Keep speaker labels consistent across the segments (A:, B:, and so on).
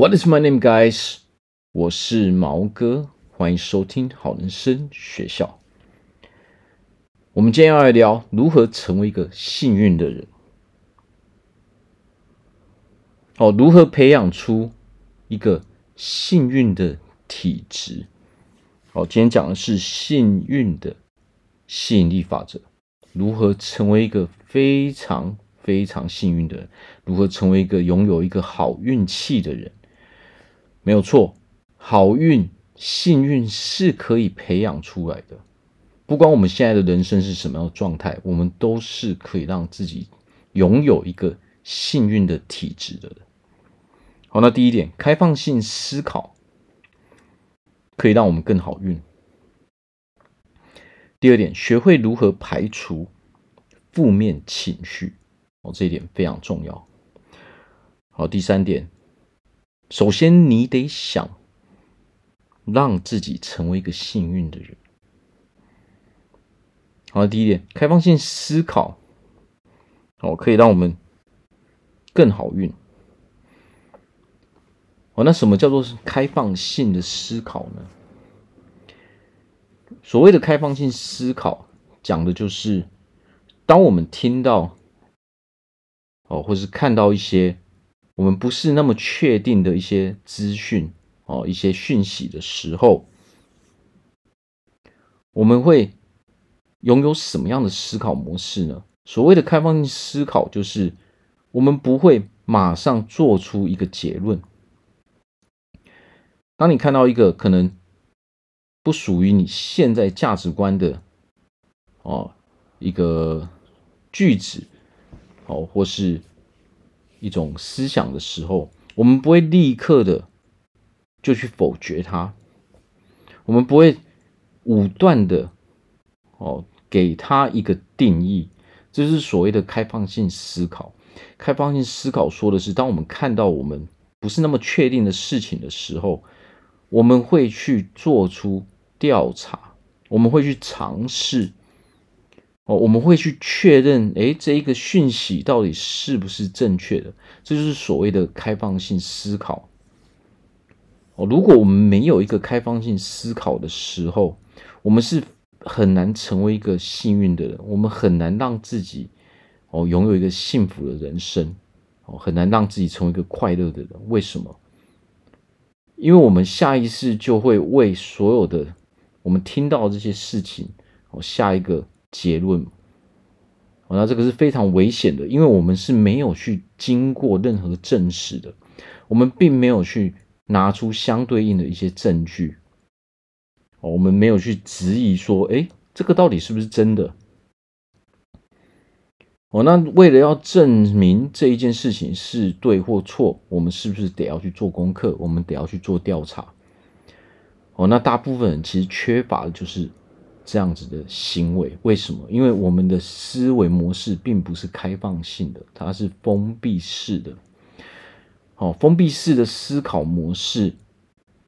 A: What is my name, guys？我是毛哥，欢迎收听好人生学校。我们今天要来聊如何成为一个幸运的人。哦，如何培养出一个幸运的体质？好，今天讲的是幸运的吸引力法则。如何成为一个非常非常幸运的人？如何成为一个拥有一个好运气的人？没有错，好运、幸运是可以培养出来的。不管我们现在的人生是什么样的状态，我们都是可以让自己拥有一个幸运的体质的。好，那第一点，开放性思考可以让我们更好运。第二点，学会如何排除负面情绪，哦，这一点非常重要。好，第三点。首先，你得想让自己成为一个幸运的人。好，第一点，开放性思考，哦，可以让我们更好运。哦，那什么叫做开放性的思考呢？所谓的开放性思考，讲的就是当我们听到，哦，或是看到一些。我们不是那么确定的一些资讯哦，一些讯息的时候，我们会拥有什么样的思考模式呢？所谓的开放性思考，就是我们不会马上做出一个结论。当你看到一个可能不属于你现在价值观的哦一个句子哦，或是。一种思想的时候，我们不会立刻的就去否决它，我们不会武断的哦给它一个定义，这是所谓的开放性思考。开放性思考说的是，当我们看到我们不是那么确定的事情的时候，我们会去做出调查，我们会去尝试。哦，我们会去确认，诶，这一个讯息到底是不是正确的？这就是所谓的开放性思考。哦，如果我们没有一个开放性思考的时候，我们是很难成为一个幸运的人，我们很难让自己哦拥有一个幸福的人生，哦，很难让自己成为一个快乐的人。为什么？因为我们下意识就会为所有的我们听到这些事情哦下一个。结论，哦那这个是非常危险的，因为我们是没有去经过任何证实的，我们并没有去拿出相对应的一些证据，哦我们没有去质疑说，哎，这个到底是不是真的？哦，那为了要证明这一件事情是对或错，我们是不是得要去做功课？我们得要去做调查？哦，那大部分人其实缺乏的就是。这样子的行为，为什么？因为我们的思维模式并不是开放性的，它是封闭式的。好，封闭式的思考模式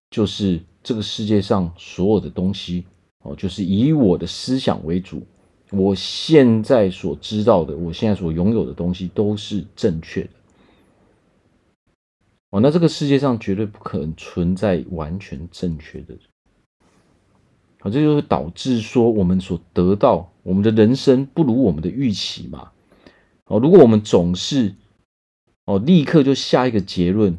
A: 就是这个世界上所有的东西，哦，就是以我的思想为主。我现在所知道的，我现在所拥有的东西都是正确的。哦，那这个世界上绝对不可能存在完全正确的啊。这就会导致说我们所得到我们的人生不如我们的预期嘛。哦，如果我们总是哦立刻就下一个结论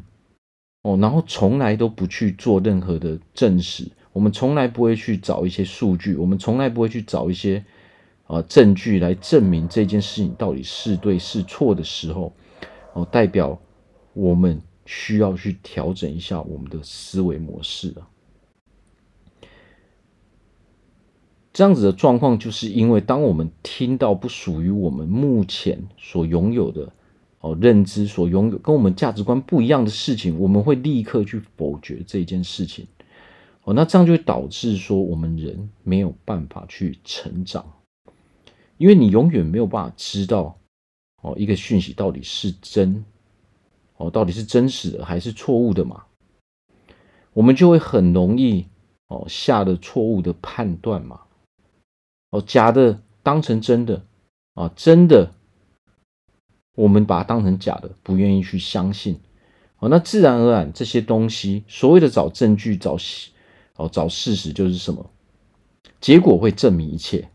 A: 哦，然后从来都不去做任何的证实，我们从来不会去找一些数据，我们从来不会去找一些啊证据来证明这件事情到底是对是错的时候，哦，代表我们需要去调整一下我们的思维模式了。这样子的状况，就是因为当我们听到不属于我们目前所拥有的哦认知，所拥有跟我们价值观不一样的事情，我们会立刻去否决这件事情。哦，那这样就会导致说我们人没有办法去成长，因为你永远没有办法知道哦一个讯息到底是真哦到底是真实的还是错误的嘛，我们就会很容易哦下了错误的判断嘛。哦，假的当成真的啊，真的我们把它当成假的，不愿意去相信哦，那自然而然这些东西，所谓的找证据、找哦找事实，就是什么？结果会证明一切。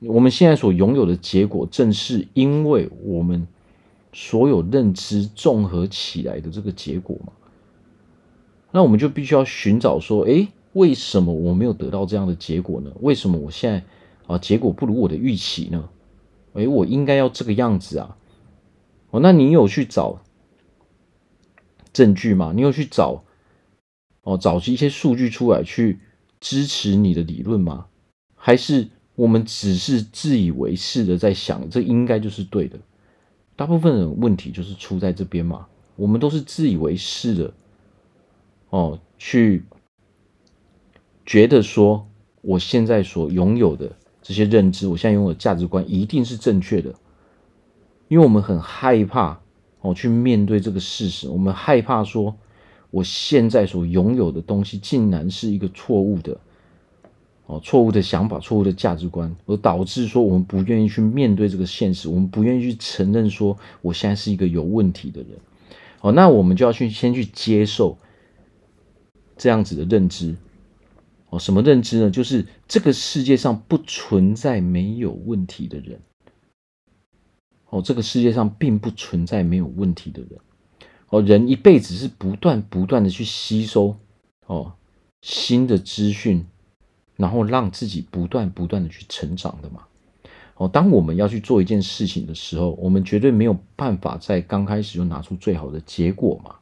A: 我们现在所拥有的结果，正是因为我们所有认知综合起来的这个结果嘛。那我们就必须要寻找说，诶，为什么我没有得到这样的结果呢？为什么我现在啊结果不如我的预期呢？诶，我应该要这个样子啊。哦，那你有去找证据吗？你有去找哦找一些数据出来去支持你的理论吗？还是？我们只是自以为是的在想，这应该就是对的。大部分人问题就是出在这边嘛。我们都是自以为是的，哦，去觉得说我现在所拥有的这些认知，我现在拥有的价值观一定是正确的，因为我们很害怕哦去面对这个事实，我们害怕说我现在所拥有的东西竟然是一个错误的。哦，错误的想法、错误的价值观，而导致说我们不愿意去面对这个现实，我们不愿意去承认说我现在是一个有问题的人。哦，那我们就要去先去接受这样子的认知。哦，什么认知呢？就是这个世界上不存在没有问题的人。哦，这个世界上并不存在没有问题的人。哦，人一辈子是不断不断的去吸收哦新的资讯。然后让自己不断不断的去成长的嘛。哦，当我们要去做一件事情的时候，我们绝对没有办法在刚开始就拿出最好的结果嘛。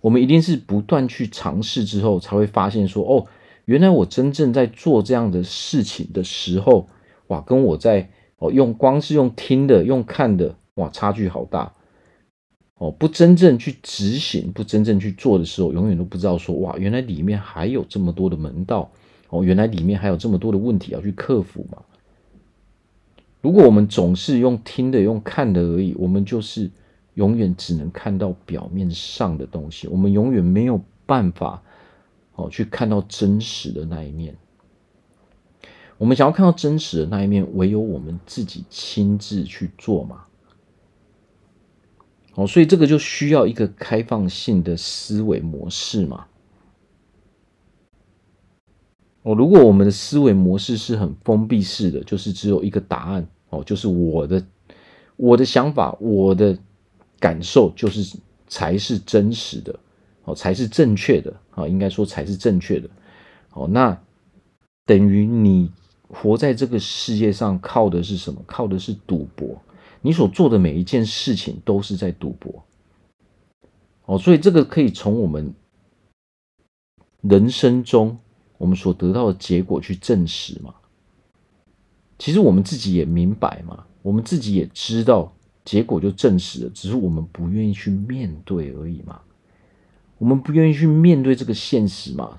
A: 我们一定是不断去尝试之后，才会发现说，哦，原来我真正在做这样的事情的时候，哇，跟我在哦用光是用听的、用看的，哇，差距好大。哦，不真正去执行、不真正去做的时候，永远都不知道说，哇，原来里面还有这么多的门道。哦，原来里面还有这么多的问题要去克服嘛。如果我们总是用听的、用看的而已，我们就是永远只能看到表面上的东西，我们永远没有办法哦去看到真实的那一面。我们想要看到真实的那一面，唯有我们自己亲自去做嘛。哦，所以这个就需要一个开放性的思维模式嘛。哦，如果我们的思维模式是很封闭式的，就是只有一个答案哦，就是我的我的想法，我的感受，就是才是真实的哦，才是正确的啊，应该说才是正确的哦。那等于你活在这个世界上靠的是什么？靠的是赌博，你所做的每一件事情都是在赌博哦。所以这个可以从我们人生中。我们所得到的结果去证实嘛？其实我们自己也明白嘛，我们自己也知道结果就证实了，只是我们不愿意去面对而已嘛。我们不愿意去面对这个现实嘛？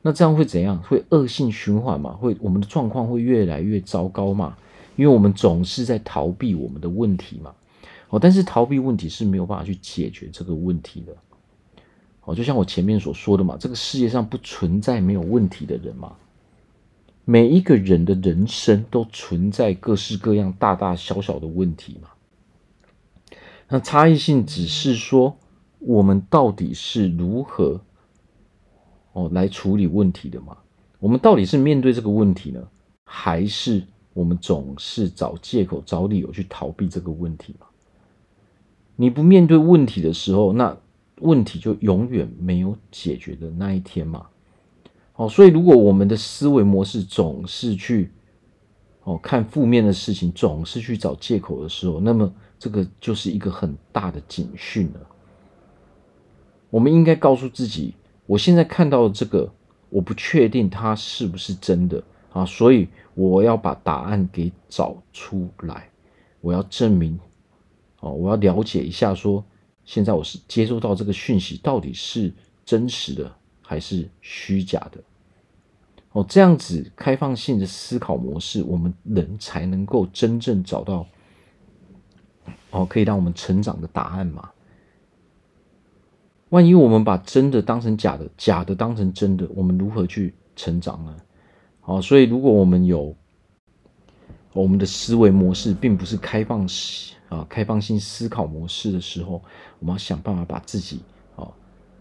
A: 那这样会怎样？会恶性循环嘛？会我们的状况会越来越糟糕嘛？因为我们总是在逃避我们的问题嘛。哦，但是逃避问题是没有办法去解决这个问题的。哦，就像我前面所说的嘛，这个世界上不存在没有问题的人嘛。每一个人的人生都存在各式各样大大小小的问题嘛。那差异性只是说，我们到底是如何哦来处理问题的嘛？我们到底是面对这个问题呢，还是我们总是找借口、找理由去逃避这个问题嘛？你不面对问题的时候，那。问题就永远没有解决的那一天嘛。哦，所以如果我们的思维模式总是去哦看负面的事情，总是去找借口的时候，那么这个就是一个很大的警讯了。我们应该告诉自己，我现在看到的这个，我不确定它是不是真的啊，所以我要把答案给找出来，我要证明哦，我要了解一下说。现在我是接收到这个讯息，到底是真实的还是虚假的？哦，这样子开放性的思考模式，我们人才能够真正找到哦，可以让我们成长的答案嘛。万一我们把真的当成假的，假的当成真的，我们如何去成长呢？哦，所以如果我们有我们的思维模式，并不是开放式。啊，开放性思考模式的时候，我们要想办法把自己啊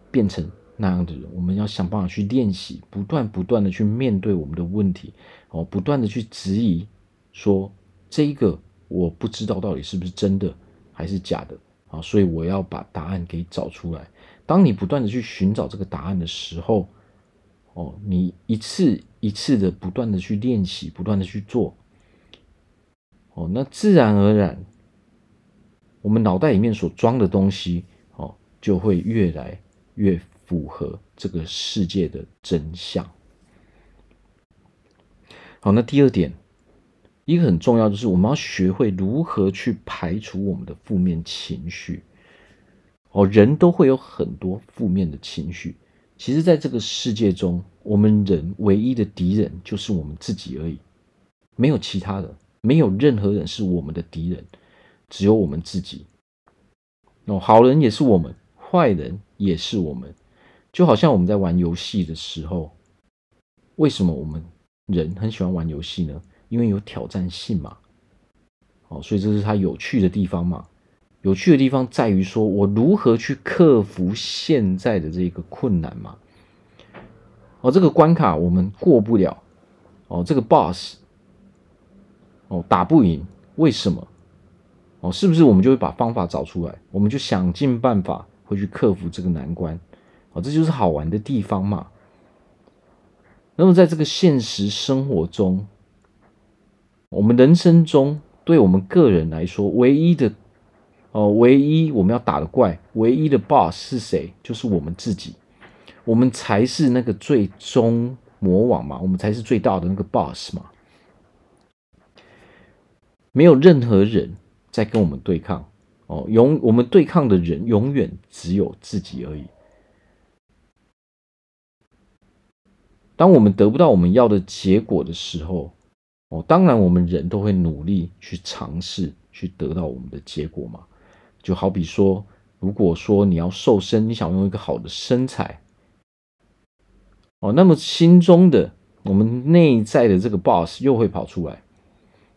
A: 变成那样的人，我们要想办法去练习，不断不断的去面对我们的问题，哦，不断的去质疑，说这一个我不知道到底是不是真的还是假的啊，所以我要把答案给找出来。当你不断的去寻找这个答案的时候，哦，你一次一次的不断的去练习，不断的去做，哦，那自然而然，我们脑袋里面所装的东西，哦，就会越来越符合这个世界的真相。好，那第二点，一个很重要就是我们要学会如何去排除我们的负面情绪。哦，人都会有很多负面的情绪。其实，在这个世界中，我们人唯一的敌人就是我们自己而已，没有其他的，没有任何人是我们的敌人，只有我们自己。哦，好人也是我们，坏人也是我们。就好像我们在玩游戏的时候，为什么我们人很喜欢玩游戏呢？因为有挑战性嘛。哦，所以这是它有趣的地方嘛。有趣的地方在于说，我如何去克服现在的这个困难嘛？哦，这个关卡我们过不了，哦，这个 boss，哦，打不赢，为什么？哦，是不是我们就会把方法找出来？我们就想尽办法会去克服这个难关，哦，这就是好玩的地方嘛。那么，在这个现实生活中，我们人生中，对我们个人来说，唯一的。哦，唯一我们要打的怪，唯一的 boss 是谁？就是我们自己，我们才是那个最终魔王嘛，我们才是最大的那个 boss 嘛。没有任何人在跟我们对抗哦，永我们对抗的人永远只有自己而已。当我们得不到我们要的结果的时候，哦，当然我们人都会努力去尝试去得到我们的结果嘛。就好比说，如果说你要瘦身，你想用一个好的身材，哦，那么心中的我们内在的这个 boss 又会跑出来，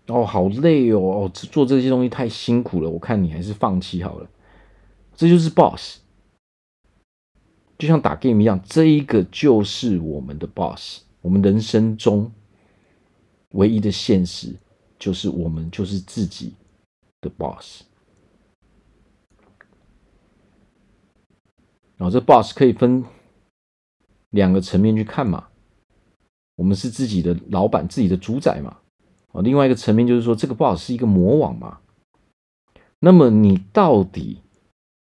A: 哦，好累哦，哦，做这些东西太辛苦了，我看你还是放弃好了。这就是 boss，就像打 game 一样，这一个就是我们的 boss。我们人生中唯一的现实，就是我们就是自己的 boss。然后这 boss 可以分两个层面去看嘛，我们是自己的老板，自己的主宰嘛。哦，另外一个层面就是说，这个 boss 是一个魔王嘛。那么你到底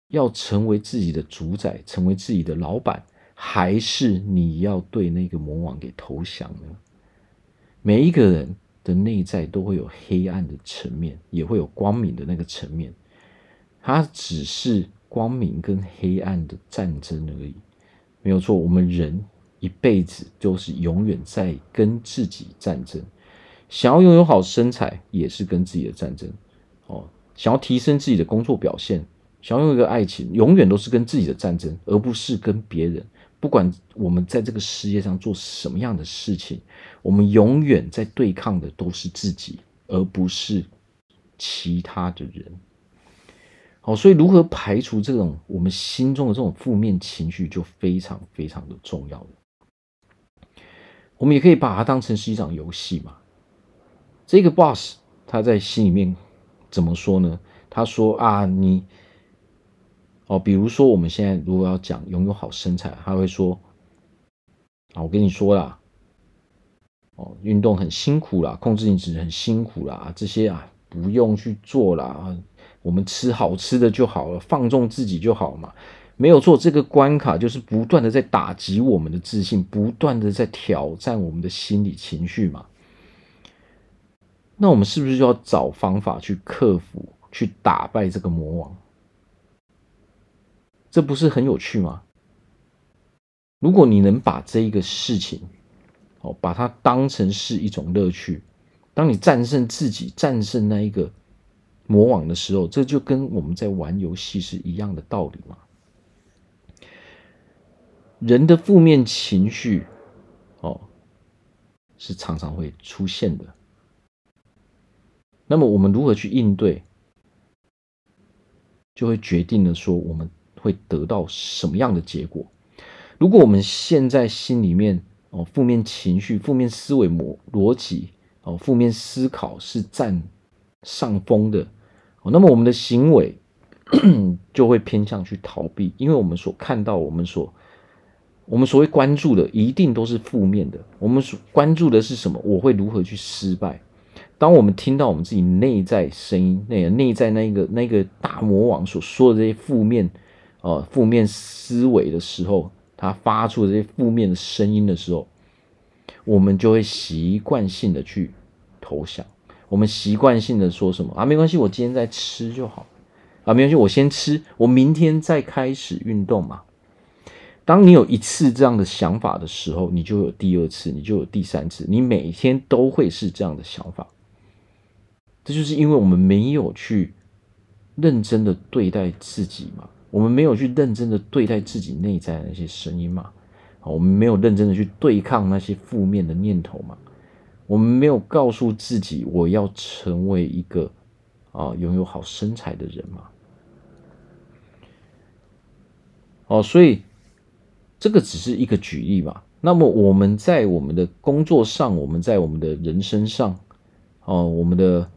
A: 要成为自己的主宰，成为自己的老板，还是你要对那个魔王给投降呢？每一个人的内在都会有黑暗的层面，也会有光明的那个层面，它只是。光明跟黑暗的战争而已，没有错。我们人一辈子就是永远在跟自己战争。想要拥有好身材，也是跟自己的战争。哦，想要提升自己的工作表现，想要拥有一个爱情，永远都是跟自己的战争，而不是跟别人。不管我们在这个世界上做什么样的事情，我们永远在对抗的都是自己，而不是其他的人。哦，所以如何排除这种我们心中的这种负面情绪，就非常非常的重要了。我们也可以把它当成是一场游戏嘛。这个 boss 他在心里面怎么说呢？他说啊，你哦，比如说我们现在如果要讲拥有好身材，他会说啊，我跟你说啦，哦，运动很辛苦啦，控制饮食很辛苦啦，这些啊不用去做啦。我们吃好吃的就好了，放纵自己就好了嘛，没有错。这个关卡就是不断的在打击我们的自信，不断的在挑战我们的心理情绪嘛。那我们是不是就要找方法去克服，去打败这个魔王？这不是很有趣吗？如果你能把这一个事情，哦，把它当成是一种乐趣，当你战胜自己，战胜那一个。魔王的时候，这就跟我们在玩游戏是一样的道理嘛。人的负面情绪，哦，是常常会出现的。那么我们如何去应对，就会决定了说我们会得到什么样的结果。如果我们现在心里面哦，负面情绪、负面思维模逻辑哦，负面思考是占上风的，那么我们的行为就会偏向去逃避，因为我们所看到、我们所我们所谓关注的，一定都是负面的。我们所关注的是什么？我会如何去失败？当我们听到我们自己内在声音、那个内在那个那个大魔王所说的这些负面呃负面思维的时候，他发出的这些负面的声音的时候，我们就会习惯性的去投降。我们习惯性的说什么啊？没关系，我今天在吃就好啊。没关系，我先吃，我明天再开始运动嘛。当你有一次这样的想法的时候，你就有第二次，你就有第三次，你每天都会是这样的想法。这就是因为我们没有去认真的对待自己嘛，我们没有去认真的对待自己内在的那些声音嘛，我们没有认真的去对抗那些负面的念头嘛，我们没有告诉自己我要成为一个啊拥有好身材的人嘛，哦，所以。这个只是一个举例吧。那么我们在我们的工作上，我们在我们的人生上，哦，我们的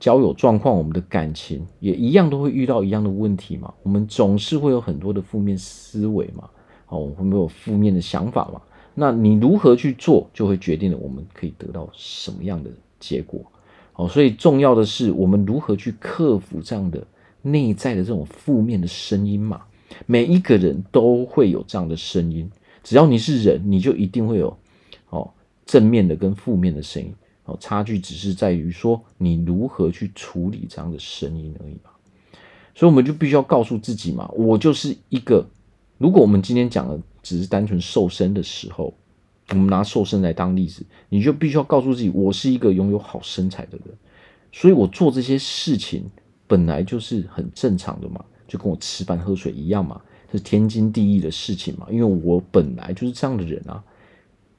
A: 交友状况，我们的感情也一样都会遇到一样的问题嘛。我们总是会有很多的负面思维嘛，哦，我们会没有负面的想法嘛。那你如何去做，就会决定了我们可以得到什么样的结果。哦，所以重要的是我们如何去克服这样的内在的这种负面的声音嘛。每一个人都会有这样的声音，只要你是人，你就一定会有哦正面的跟负面的声音哦，差距只是在于说你如何去处理这样的声音而已嘛。所以我们就必须要告诉自己嘛，我就是一个。如果我们今天讲的只是单纯瘦身的时候，我们拿瘦身来当例子，你就必须要告诉自己，我是一个拥有好身材的人，所以我做这些事情本来就是很正常的嘛。就跟我吃饭喝水一样嘛，这是天经地义的事情嘛，因为我本来就是这样的人啊，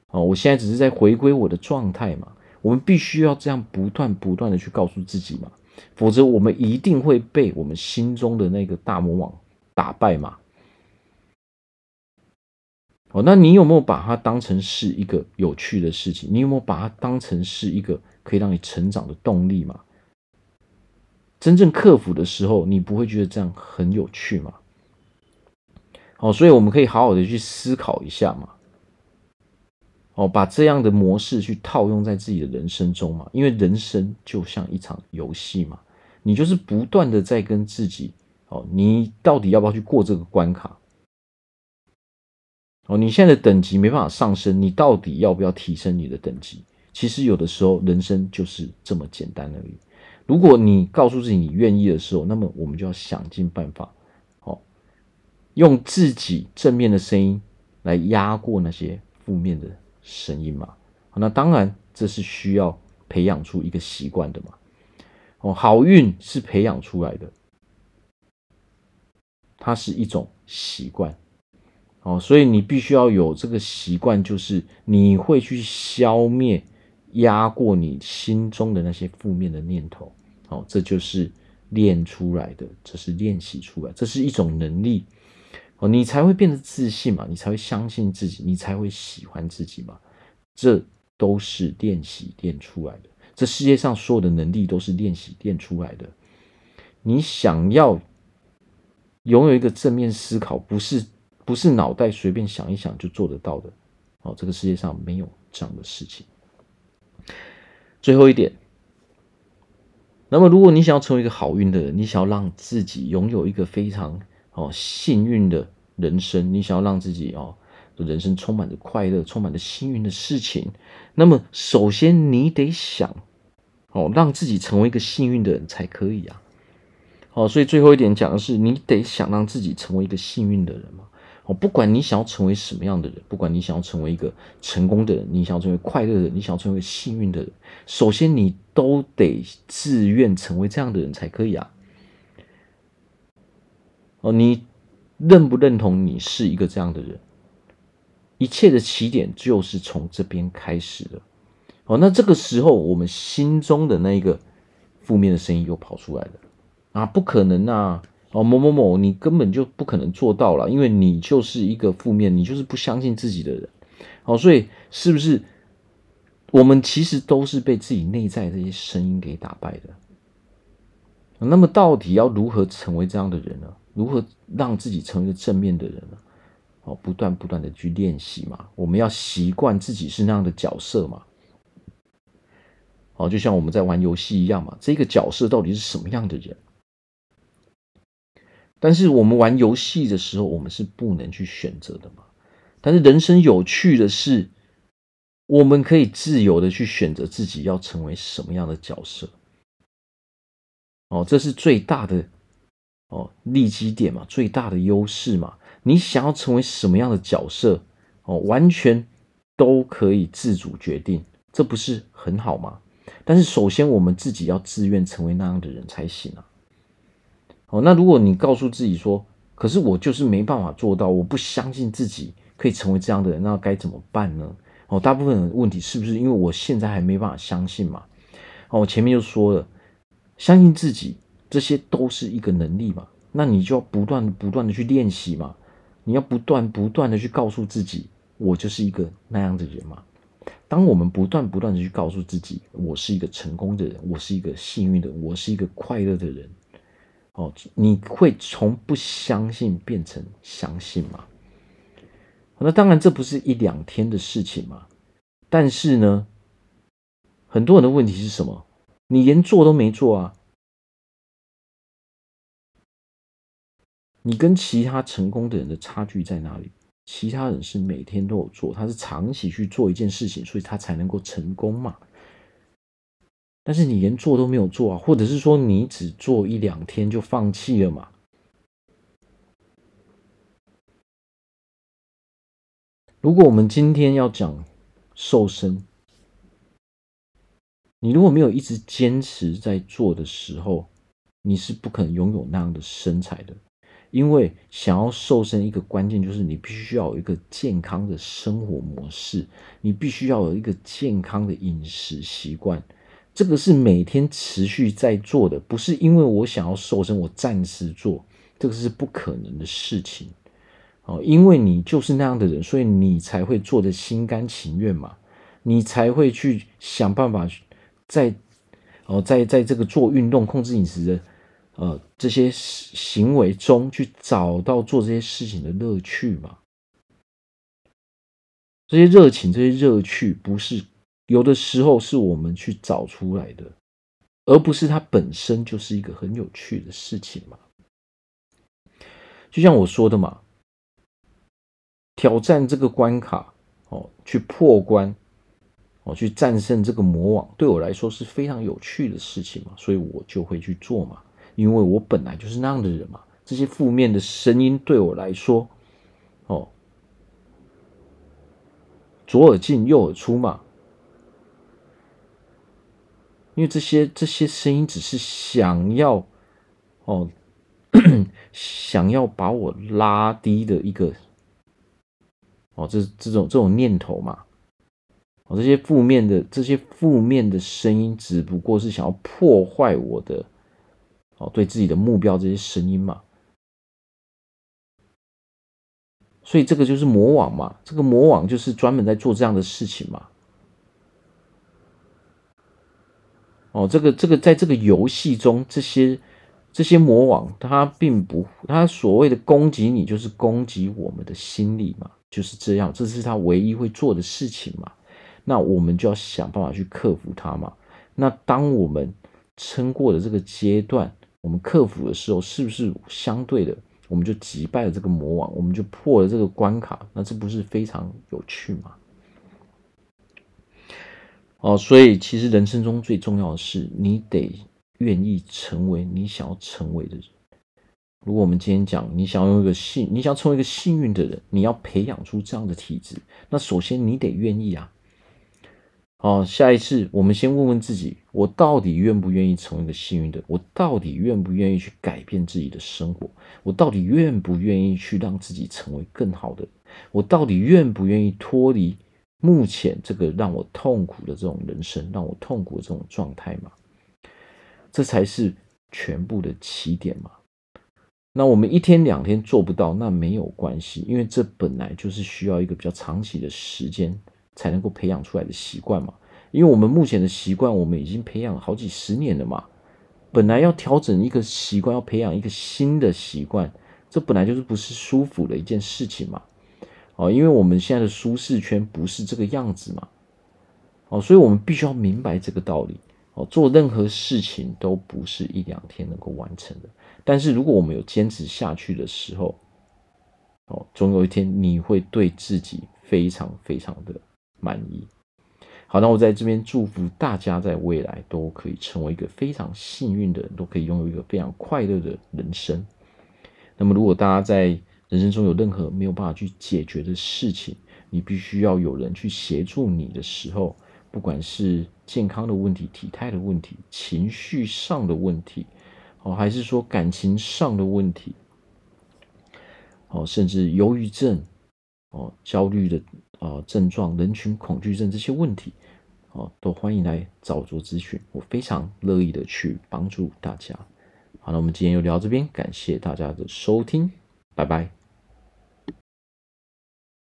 A: 哦，我现在只是在回归我的状态嘛，我们必须要这样不断不断的去告诉自己嘛，否则我们一定会被我们心中的那个大魔王打败嘛。哦，那你有没有把它当成是一个有趣的事情？你有没有把它当成是一个可以让你成长的动力嘛？真正克服的时候，你不会觉得这样很有趣吗？哦，所以我们可以好好的去思考一下嘛。哦，把这样的模式去套用在自己的人生中嘛，因为人生就像一场游戏嘛，你就是不断的在跟自己，哦，你到底要不要去过这个关卡？哦，你现在的等级没办法上升，你到底要不要提升你的等级？其实有的时候，人生就是这么简单而已。如果你告诉自己你愿意的时候，那么我们就要想尽办法，哦，用自己正面的声音来压过那些负面的声音嘛。那当然，这是需要培养出一个习惯的嘛。哦，好运是培养出来的，它是一种习惯。哦，所以你必须要有这个习惯，就是你会去消灭。压过你心中的那些负面的念头，哦，这就是练出来的，这是练习出来，这是一种能力，哦，你才会变得自信嘛，你才会相信自己，你才会喜欢自己嘛，这都是练习练出来的。这世界上所有的能力都是练习练出来的。你想要拥有一个正面思考，不是不是脑袋随便想一想就做得到的，哦，这个世界上没有这样的事情。最后一点，那么如果你想要成为一个好运的人，你想要让自己拥有一个非常哦幸运的人生，你想要让自己哦人生充满着快乐，充满着幸运的事情，那么首先你得想哦让自己成为一个幸运的人才可以啊。好，所以最后一点讲的是，你得想让自己成为一个幸运的人嘛。哦，不管你想要成为什么样的人，不管你想要成为一个成功的人，你想要成为快乐的人，你想要成为幸运的人，首先你都得自愿成为这样的人才可以啊。哦，你认不认同你是一个这样的人？一切的起点就是从这边开始的。哦，那这个时候我们心中的那一个负面的声音又跑出来了啊，不可能啊！哦，某某某，你根本就不可能做到了，因为你就是一个负面，你就是不相信自己的人。哦，所以是不是我们其实都是被自己内在这些声音给打败的？那么到底要如何成为这样的人呢？如何让自己成为一个正面的人呢？哦，不断不断的去练习嘛，我们要习惯自己是那样的角色嘛。哦，就像我们在玩游戏一样嘛，这个角色到底是什么样的人？但是我们玩游戏的时候，我们是不能去选择的嘛。但是人生有趣的是，我们可以自由的去选择自己要成为什么样的角色。哦，这是最大的哦利基点嘛，最大的优势嘛。你想要成为什么样的角色，哦，完全都可以自主决定，这不是很好吗？但是首先我们自己要自愿成为那样的人才行啊。哦，那如果你告诉自己说，可是我就是没办法做到，我不相信自己可以成为这样的人，那该怎么办呢？哦，大部分的问题是不是因为我现在还没办法相信嘛？哦，我前面就说了，相信自己这些都是一个能力嘛，那你就要不断不断的去练习嘛，你要不断不断的去告诉自己，我就是一个那样的人嘛。当我们不断不断的去告诉自己，我是一个成功的人，我是一个幸运的，我是一个快乐的人。哦，你会从不相信变成相信吗？那当然，这不是一两天的事情嘛。但是呢，很多人的问题是什么？你连做都没做啊！你跟其他成功的人的差距在哪里？其他人是每天都有做，他是长期去做一件事情，所以他才能够成功嘛。但是你连做都没有做啊，或者是说你只做一两天就放弃了嘛？如果我们今天要讲瘦身，你如果没有一直坚持在做的时候，你是不可能拥有那样的身材的。因为想要瘦身，一个关键就是你必须要有一个健康的生活模式，你必须要有一个健康的饮食习惯。这个是每天持续在做的，不是因为我想要瘦身，我暂时做，这个是不可能的事情。哦，因为你就是那样的人，所以你才会做得心甘情愿嘛，你才会去想办法在哦，在在这个做运动、控制饮食的呃这些行为中去找到做这些事情的乐趣嘛。这些热情、这些乐趣不是。有的时候是我们去找出来的，而不是它本身就是一个很有趣的事情嘛。就像我说的嘛，挑战这个关卡哦，去破关哦，去战胜这个魔王，对我来说是非常有趣的事情嘛，所以我就会去做嘛，因为我本来就是那样的人嘛。这些负面的声音对我来说，哦，左耳进右耳出嘛。因为这些这些声音只是想要哦，想要把我拉低的一个哦，这这种这种念头嘛，哦，这些负面的这些负面的声音只不过是想要破坏我的哦，对自己的目标这些声音嘛，所以这个就是魔王嘛，这个魔王就是专门在做这样的事情嘛。哦，这个这个，在这个游戏中，这些这些魔王，他并不，他所谓的攻击你，就是攻击我们的心理嘛，就是这样，这是他唯一会做的事情嘛。那我们就要想办法去克服它嘛。那当我们撑过了这个阶段，我们克服的时候，是不是相对的，我们就击败了这个魔王，我们就破了这个关卡？那这不是非常有趣吗？哦，所以其实人生中最重要的是，你得愿意成为你想要成为的人。如果我们今天讲，你想要用一个幸，你想要成为一个幸运的人，你要培养出这样的体质，那首先你得愿意啊。好，下一次我们先问问自己，我到底愿不愿意成为一个幸运的？我到底愿不愿意去改变自己的生活？我到底愿不愿意去让自己成为更好的？我到底愿不愿意脱离？目前这个让我痛苦的这种人生，让我痛苦的这种状态嘛，这才是全部的起点嘛。那我们一天两天做不到，那没有关系，因为这本来就是需要一个比较长期的时间才能够培养出来的习惯嘛。因为我们目前的习惯，我们已经培养了好几十年了嘛。本来要调整一个习惯，要培养一个新的习惯，这本来就是不是舒服的一件事情嘛。哦，因为我们现在的舒适圈不是这个样子嘛。哦，所以我们必须要明白这个道理。哦，做任何事情都不是一两天能够完成的。但是如果我们有坚持下去的时候，哦，总有一天你会对自己非常非常的满意。好，那我在这边祝福大家在未来都可以成为一个非常幸运的人，都可以拥有一个非常快乐的人生。那么，如果大家在人生中有任何没有办法去解决的事情，你必须要有人去协助你的时候，不管是健康的问题、体态的问题、情绪上的问题，哦，还是说感情上的问题，哦，甚至忧郁症，哦，焦虑的啊症状、人群恐惧症这些问题，哦，都欢迎来找我做咨询，我非常乐意的去帮助大家。好，那我们今天就聊这边，感谢大家的收听，拜拜。